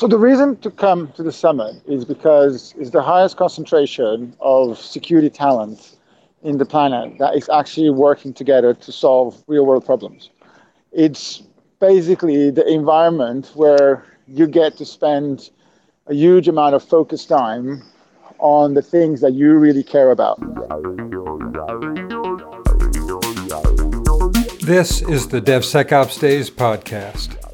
So the reason to come to the summit is because it's the highest concentration of security talent in the planet that is actually working together to solve real world problems. It's basically the environment where you get to spend a huge amount of focus time on the things that you really care about. This is the DevSecOps Days podcast.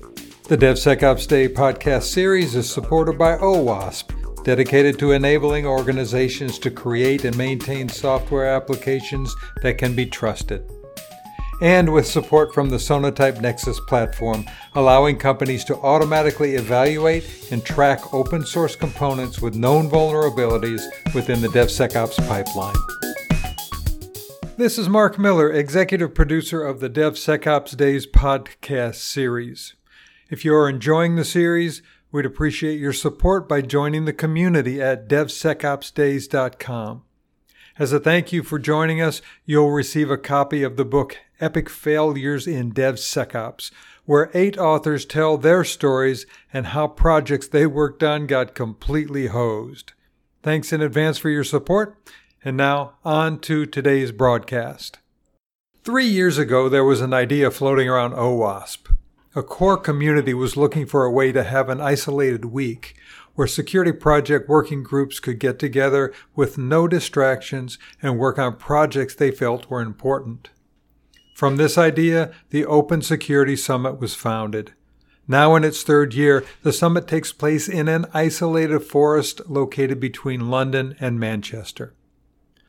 The DevSecOps Day podcast series is supported by OWASP, dedicated to enabling organizations to create and maintain software applications that can be trusted. And with support from the Sonatype Nexus platform, allowing companies to automatically evaluate and track open source components with known vulnerabilities within the DevSecOps pipeline. This is Mark Miller, executive producer of the DevSecOps Days podcast series. If you are enjoying the series, we'd appreciate your support by joining the community at devsecopsdays.com. As a thank you for joining us, you'll receive a copy of the book Epic Failures in DevSecOps, where eight authors tell their stories and how projects they worked on got completely hosed. Thanks in advance for your support. And now, on to today's broadcast. Three years ago, there was an idea floating around OWASP a core community was looking for a way to have an isolated week where security project working groups could get together with no distractions and work on projects they felt were important. From this idea, the Open Security Summit was founded. Now in its third year, the summit takes place in an isolated forest located between London and Manchester.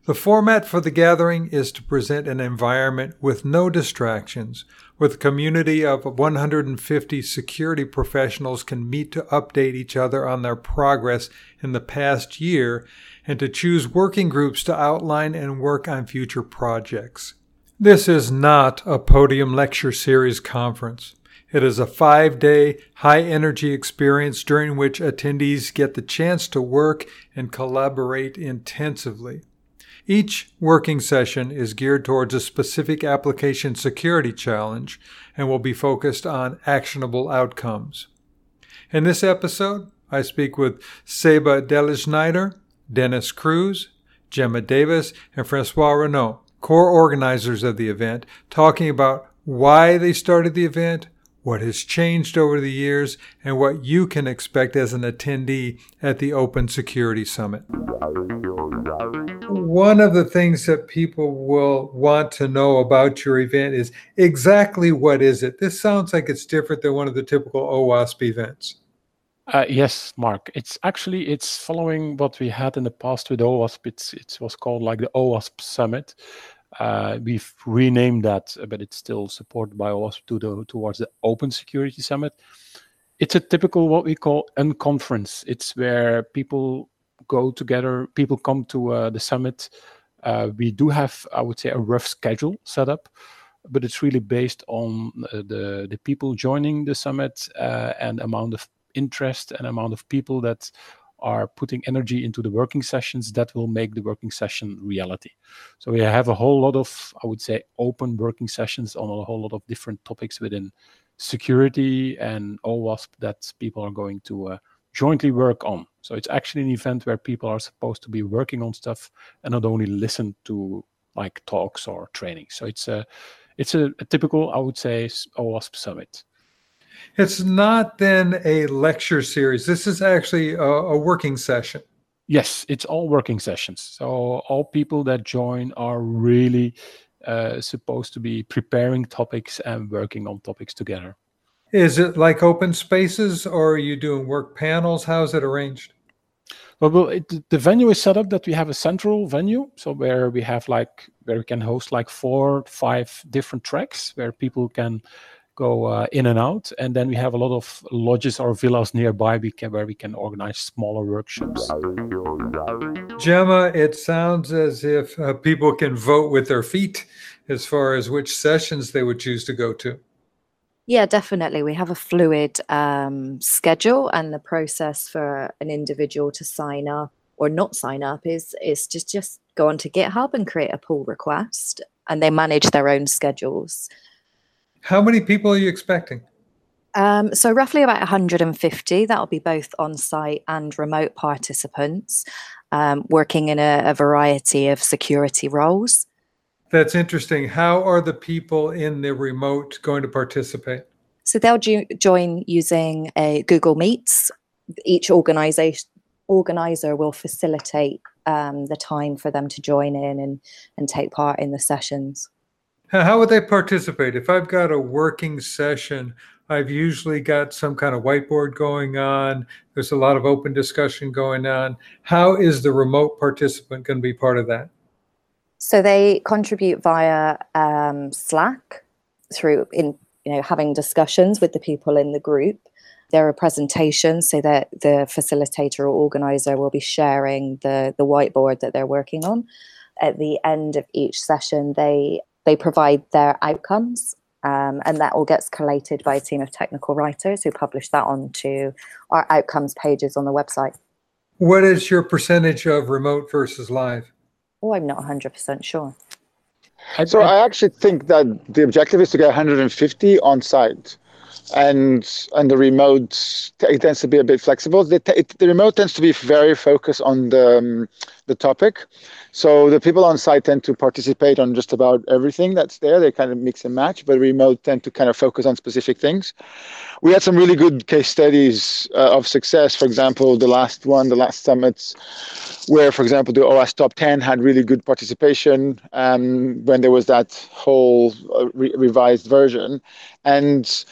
The format for the gathering is to present an environment with no distractions, where the community of 150 security professionals can meet to update each other on their progress in the past year and to choose working groups to outline and work on future projects. This is not a podium lecture series conference. It is a five day, high energy experience during which attendees get the chance to work and collaborate intensively. Each working session is geared towards a specific application security challenge and will be focused on actionable outcomes. In this episode, I speak with Seba Deleersnyder, Dennis Cruz, Gemma Davis, and Francois Raynaud, core organizers of the event, talking about why they started the event, what has changed over the years, and what you can expect as an attendee at the Open Security Summit one of the things that people will want to know about your event is exactly what is it? This sounds like it's different than one of the typical OWASP events. Uh, yes, Mark. It's actually it's following what we had in the past with OWASP. It's it was called like the OWASP Summit. Uh, we've renamed that, but it's still supported by OWASP to the, towards the Open Security Summit. It's a typical what we call unconference. It's where people go together. People come to uh, the summit. Uh, we do have, I would say, a rough schedule set up, but it's really based on uh, the the people joining the summit uh, and amount of interest and amount of people that are putting energy into the working sessions that will make the working session reality. So we have a whole lot of, I would say, open working sessions on a whole lot of different topics within security and OWASP that people are going to uh, jointly work on. So it's actually an event where people are supposed to be working on stuff and not only listen to like talks or training. So it's a it's a, a typical, I would say, OWASP summit. It's not then a lecture series. This is actually a, a working session. Yes, it's all working sessions. So all people that join are really uh, supposed to be preparing topics and working on topics together. Is it like open spaces or are you doing work panels? How's it arranged? Well, well it, the venue is set up that we have a central venue, so where we have like where we can host like four, five different tracks where people can go uh, in and out, and then we have a lot of lodges or villas nearby we can, where we can organize smaller workshops. Gemma, it sounds as if uh, people can vote with their feet as far as which sessions they would choose to go to. Yeah, definitely. We have a fluid um, schedule, and the process for an individual to sign up or not sign up is is just just go onto GitHub and create a pull request, and they manage their own schedules. How many people are you expecting? Um, so roughly about 150. That'll be both on-site and remote participants um, working in a, a variety of security roles. That's interesting. How are the people in the remote going to participate? So they'll jo- join using a Google Meets. Each organization organizer will facilitate um, the time for them to join in and, and take part in the sessions. How would they participate? If I've got a working session, I've usually got some kind of whiteboard going on. There's a lot of open discussion going on. How is the remote participant going to be part of that? So they contribute via um, Slack through in you know having discussions with the people in the group. There are presentations so that the facilitator or organizer will be sharing the the whiteboard that they're working on. At the end of each session, they they provide their outcomes um, and that all gets collated by a team of technical writers who publish that onto our outcomes pages on the website. What is your percentage of remote versus live? Oh, I'm not 100% sure. So I actually think that the objective is to get 150 on site and and the remote it tends to be a bit flexible. The, it, the remote tends to be very focused on the um, the topic, so the people on site tend to participate on just about everything that's there. They kind of mix and match, but remote tend to kind of focus on specific things. We had some really good case studies uh, of success. For example, the last one, the last summits, where, for example, the OWASP Top 10 had really good participation um, when there was that whole uh, re- revised version, and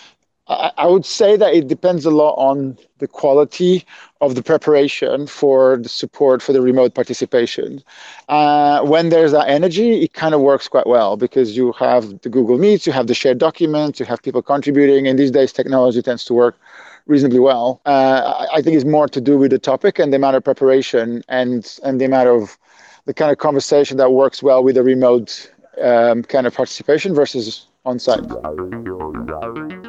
I would say that it depends a lot on the quality of the preparation for the support for the remote participation. Uh, when there's that energy, it kind of works quite well because you have the Google Meets, you have the shared documents, you have people contributing, and these days technology tends to work reasonably well. Uh, I think it's more to do with the topic and the amount of preparation and and the amount of the kind of conversation that works well with the remote um, kind of participation versus on site.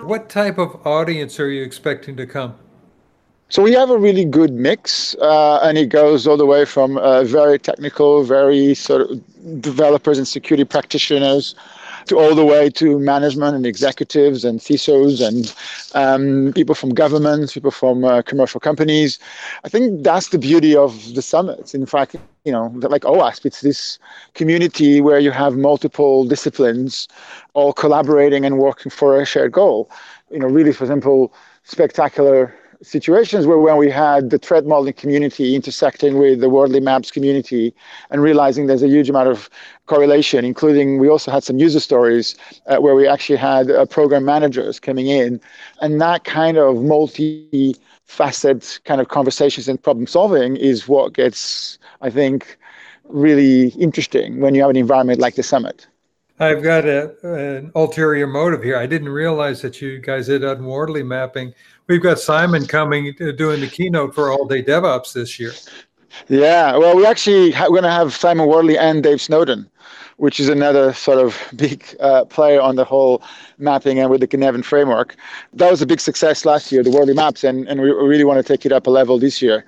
What type of audience are you expecting to come? So we have a really good mix, uh, and it goes all the way from uh, very technical, very sort of developers and security practitioners, to all the way to management and executives and CISOs and um, people from governments, people from uh, commercial companies. I think that's the beauty of the summits. In fact, you know, like OWASP, it's this community where you have multiple disciplines all collaborating and working for a shared goal. You know, really, for example, spectacular situations where when we had the threat modeling community intersecting with the Wardley maps community and realizing there's a huge amount of correlation including we also had some user stories uh, where we actually had uh, program managers coming in and that kind of multi facet kind of conversations and problem solving is what gets i think really interesting when you have an environment like the summit I've got a, an ulterior motive here. I didn't realize that you guys did unworldly mapping we've got Simon coming uh, doing the keynote for All Day DevOps this year. Yeah, well, we actually ha- we're going to have Simon Wardley and Dave Snowden, which is another sort of big uh, player on the whole mapping and with the Cynefin framework. That was a big success last year, the Wardley maps, and, and we really want to take it up a level this year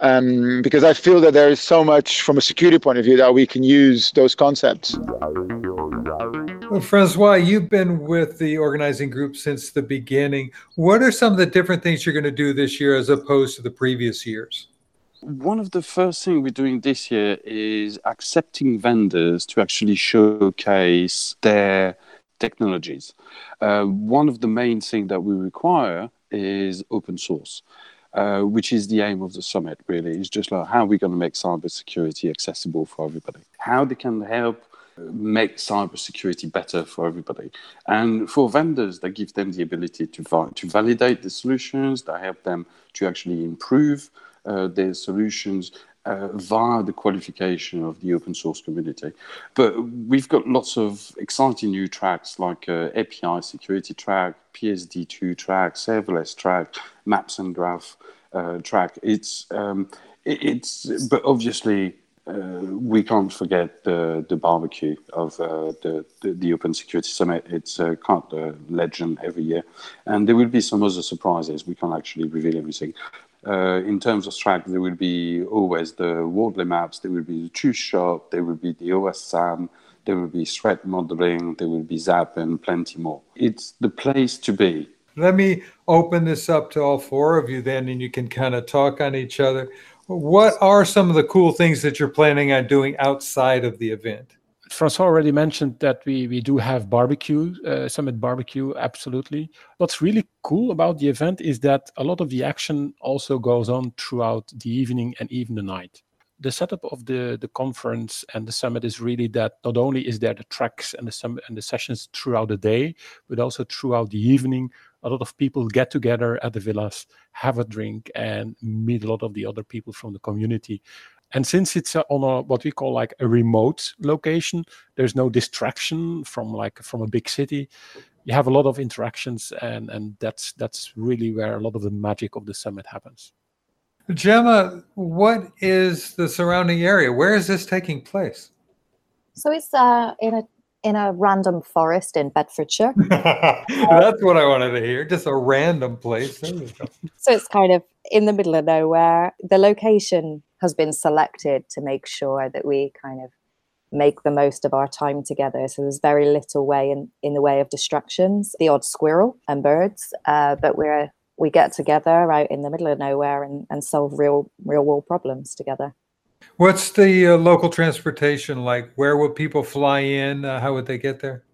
um, because I feel that there is so much from a security point of view that we can use those concepts. Well, Francois, you've been with the organizing group since the beginning. What are some of the different things you're going to do this year as opposed to the previous years? One of the first things we're doing this year is accepting vendors to actually showcase their technologies. Uh, one of the main things that we require is open source. Uh, which is the aim of the summit, really. It's just like how are we going to make cybersecurity accessible for everybody? How they can help make cybersecurity better for everybody. And for vendors, they give them the ability to, to validate the solutions, they help them to actually improve their solutions uh, via the qualification of the open source community. But we've got lots of exciting new tracks like uh, API security track, PSD2 track, serverless track, maps and graph uh, track. It's um, it, it's but obviously uh, we can't forget the the barbecue of uh, the, the, the Open Security Summit. It's a kind of legend every year, and there will be some other surprises. We can't actually reveal everything. Uh, in terms of track, there will be always the Wardley maps. There will be the Truth Shop. There will be the OS SAM. There will be threat modeling. There will be Zap and plenty more. It's the place to be Let me open this up to all four of you then, and you can kind of talk on each other. What are some of the cool things that you're planning on doing outside of the event? Francois already mentioned that we we do have barbecue, uh, Summit barbecue, absolutely. What's really cool about the event is that a lot of the action also goes on throughout the evening and even the night. The setup of the the conference and the summit is really that not only is there the tracks and the summit and the sessions throughout the day, but also throughout the evening, a lot of people get together at the villas, have a drink, and meet a lot of the other people from the community. And since it's on a what we call like a remote location, there's no distraction from like from a big city. You have a lot of interactions, and and that's that's really where a lot of the magic of the summit happens. Gemma, what is the surrounding area? Where is this taking place? So it's uh, in a in a random forest in Bedfordshire. That's what I wanted to hear. Just a random place. So it's kind of in the middle of nowhere. The location has been selected to make sure that we kind of make the most of our time together. So there's very little way in, in the way of distractions, the odd squirrel and birds, uh, but we're we get together out in the middle of nowhere and, and solve real real world problems together. What's the uh, local transportation like? Where will people fly in? Uh, how would they get there?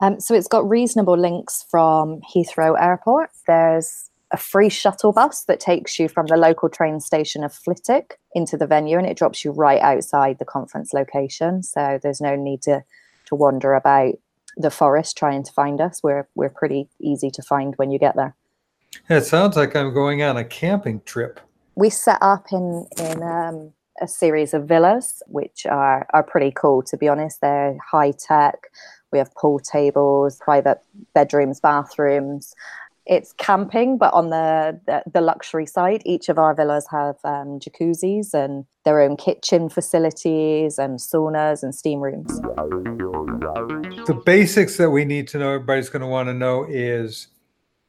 Um, so it's got reasonable links from Heathrow Airport. There's a free shuttle bus that takes you from the local train station of Flitwick into the venue and it drops you right outside the conference location. So there's no need to, to wander about the forest trying to find us. We're, we're pretty easy to find when you get there. It sounds like I'm going on a camping trip. We set up in, in um, a series of villas, which are, are pretty cool, to be honest. They're high tech. We have pool tables, private bedrooms, bathrooms, it's camping, but on the, the, the luxury side, each of our villas have um, jacuzzis and their own kitchen facilities and saunas and steam rooms. The basics that we need to know, everybody's going to want to know is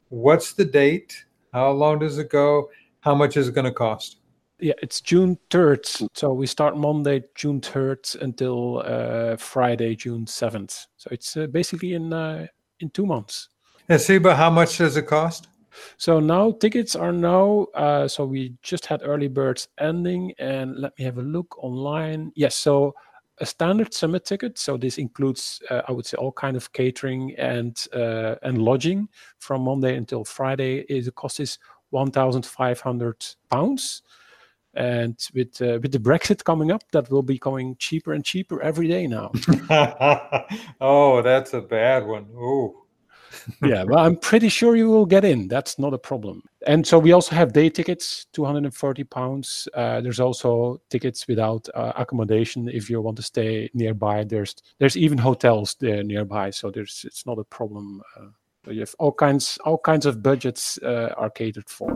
what's the date? How long does it go? How much is it going to cost? Yeah, it's June 3rd. So we start Monday, June 3rd until uh, Friday, June 7th. So it's uh, basically in uh, in two months. And Seba, how much does it cost? So now tickets are now. Uh, so we just had early birds ending, and let me have a look online. Yes, so a standard summit ticket. So this includes, uh, I would say, all kind of catering and uh, and lodging from Monday until Friday. Is the cost is one thousand five hundred pounds. And with uh, with the Brexit coming up, that will be going cheaper and cheaper every day now. oh, that's a bad one. Oh yeah, well, I'm pretty sure you will get in. That's not a problem. And so we also have day tickets, 240 pounds. Uh, there's also tickets without uh, accommodation if you want to stay nearby. There's there's even hotels there nearby, so there's it's not a problem. Uh, you have all kinds all kinds of budgets uh, are catered for.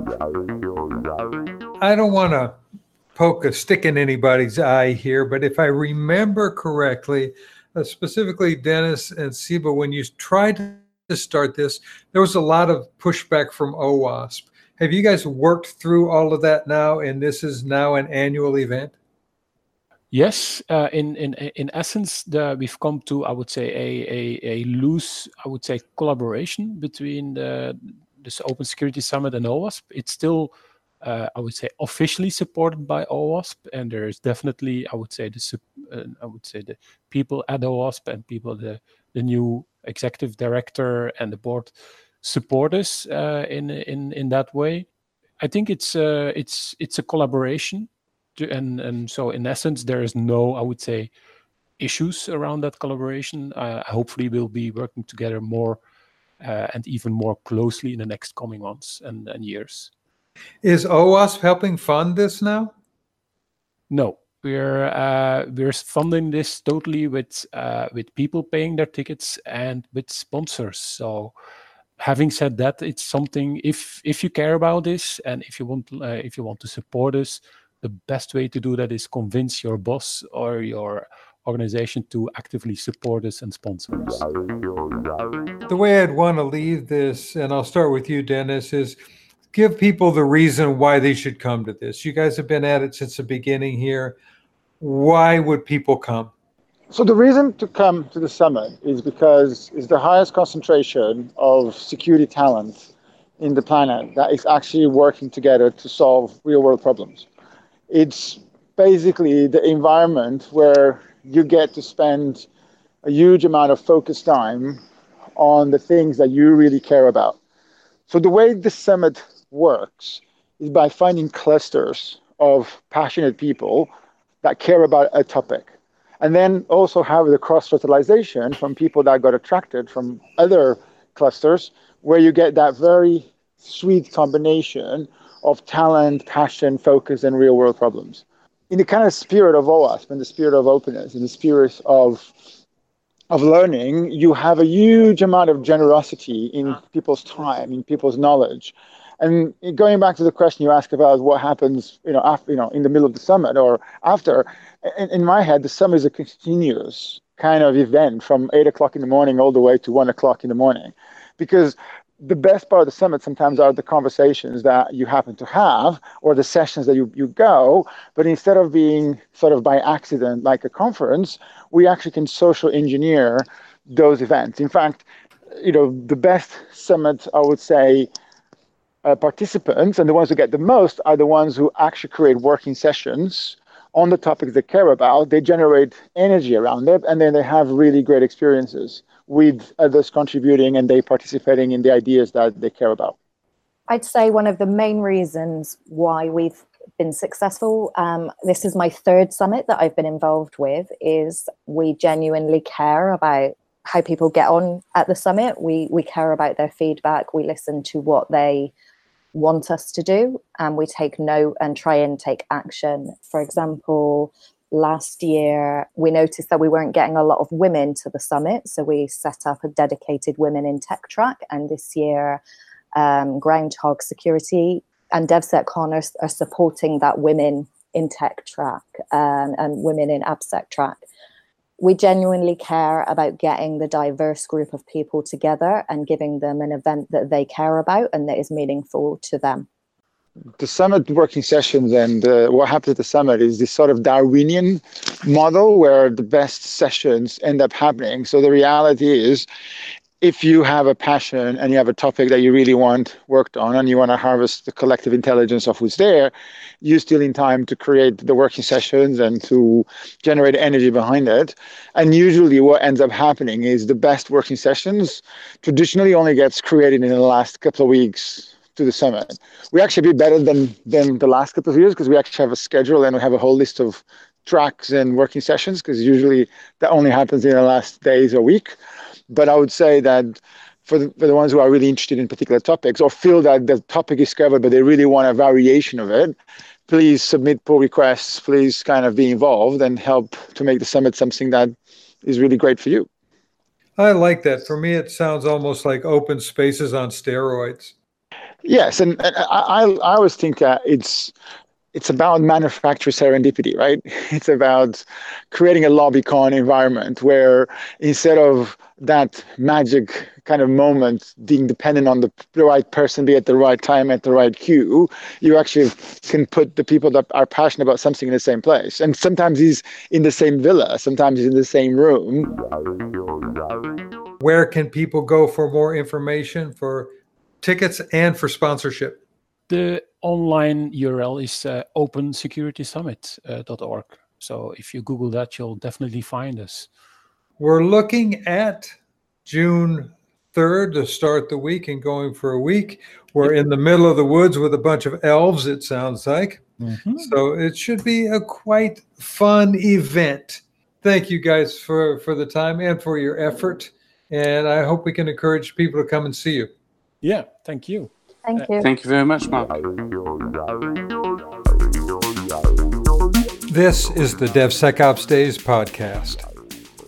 I don't want to poke a stick in anybody's eye here, but if I remember correctly, uh, specifically Dennis and Seba, when you tried to start this, there was a lot of pushback from OWASP. Have you guys worked through all of that now, and this is now an annual event? Yes, uh, in in in essence, the, we've come to I would say a, a, a loose I would say collaboration between the this Open Security Summit and OWASP. It's still uh, I would say officially supported by OWASP, and there is definitely I would say the uh, I would say the people at OWASP and people the the new executive director and the board support us uh, in in in that way. I think it's uh, it's it's a collaboration, to, and and so in essence there is no I would say issues around that collaboration. Uh, hopefully, we'll be working together more uh, and even more closely in the next coming months and, and years. Is OWASP helping fund this now? No, we're uh, we're funding this totally with uh, with people paying their tickets and with sponsors. So, having said that, it's something if if you care about this and if you want uh, if you want to support us, the best way to do that is convince your boss or your organization to actively support us and sponsor us. The way I'd want to leave this, and I'll start with you, Dennis, is give people the reason why they should come to this. You guys have been at it since the beginning here why would people come? So the reason to come to the summit is because it's the highest concentration of security talent in the planet that is actually working together to solve real world problems. It's basically the environment where you get to spend a huge amount of focus time on the things that you really care about. So the way the summit works is by finding clusters of passionate people that care about a topic. And then also have the cross fertilization from people that got attracted from other clusters, where you get that very sweet combination of talent, passion, focus, and real world problems. In the kind of spirit of OWASP and the spirit of openness and the spirit of of learning, you have a huge amount of generosity in ah. people's time, in people's knowledge. And going back to the question you asked about what happens, you know, after, you know, in the middle of the summit or after, in, in my head, the summit is a continuous kind of event from eight o'clock in the morning all the way to one o'clock in the morning, because the best part of the summit sometimes are the conversations that you happen to have or the sessions that you, you go. But instead of being sort of by accident like a conference, we actually can social engineer those events. In fact, you know, the best summits, I would say, uh, participants and the ones who get the most are the ones who actually create working sessions on the topics they care about. They generate energy around it, and then they have really great experiences with others contributing and they participating in the ideas that they care about. I'd say one of the main reasons why we've been successful. Um, this is my third summit that I've been involved with. Is we genuinely care about how people get on at the summit. We we care about their feedback. We listen to what they want us to do, and we take note and try and take action. For example, last year we noticed that we weren't getting a lot of women to the summit, so we set up a dedicated women in tech track. And this year, um, Groundhog Security and DevSecCon are, are supporting that women in tech track um, and women in AppSec track. We genuinely care about getting the diverse group of people together and giving them an event that they care about and that is meaningful to them the summit working sessions and uh, what happens at the summit is this sort of Darwinian model where the best sessions end up happening. So the reality is, if you have a passion and you have a topic that you really want worked on and you want to harvest the collective intelligence of who's there, you're still in time to create the working sessions and to generate energy behind it. And usually what ends up happening is the best working sessions traditionally only gets created in the last couple of weeks to the summit. We actually be better than than the last couple of years because we actually have a schedule and we have a whole list of tracks and working sessions because usually that only happens in the last days or week. But I would say that for the, for the ones who are really interested in particular topics or feel that the topic is covered but they really want a variation of it, please submit pull requests. Please kind of be involved and help to make the summit something that is really great for you. I like that. For me, it sounds almost like open spaces on steroids. Yes, and, and I, I always think that it's it's about manufacturer serendipity, right? It's about creating a LobbyCon environment where instead of that magic kind of moment being dependent on the right person be at the right time at the right queue, you actually can put the people that are passionate about something in the same place. And sometimes he's in the same villa, sometimes he's in the same room. Where can people go for more information for tickets and for sponsorship? The online URL is uh, opensecuritysummit.org. Uh, so if you Google that, you'll definitely find us. We're looking at June 3rd to start the week and going for a week. We're in the middle of the woods with a bunch of elves, it sounds like. Mm-hmm. So it should be a quite fun event. Thank you guys for, for the time and for your effort. And I hope we can encourage people to come and see you. Yeah, thank you. Thank you. Thank you very much, Mark. This is the DevSecOps Days podcast.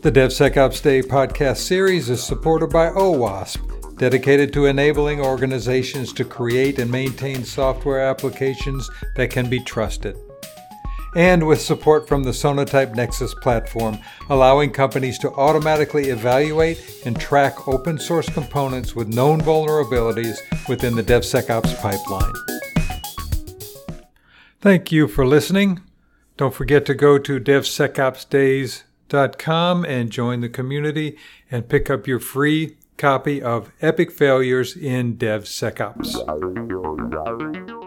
The DevSecOps Day podcast series is supported by OWASP, dedicated to enabling organizations to create and maintain software applications that can be trusted and with support from the Sonatype Nexus platform, allowing companies to automatically evaluate and track open source components with known vulnerabilities within the DevSecOps pipeline. Thank you for listening. Don't forget to go to DevSecOpsDays.com and join the community and pick up your free copy of Epic Failures in DevSecOps.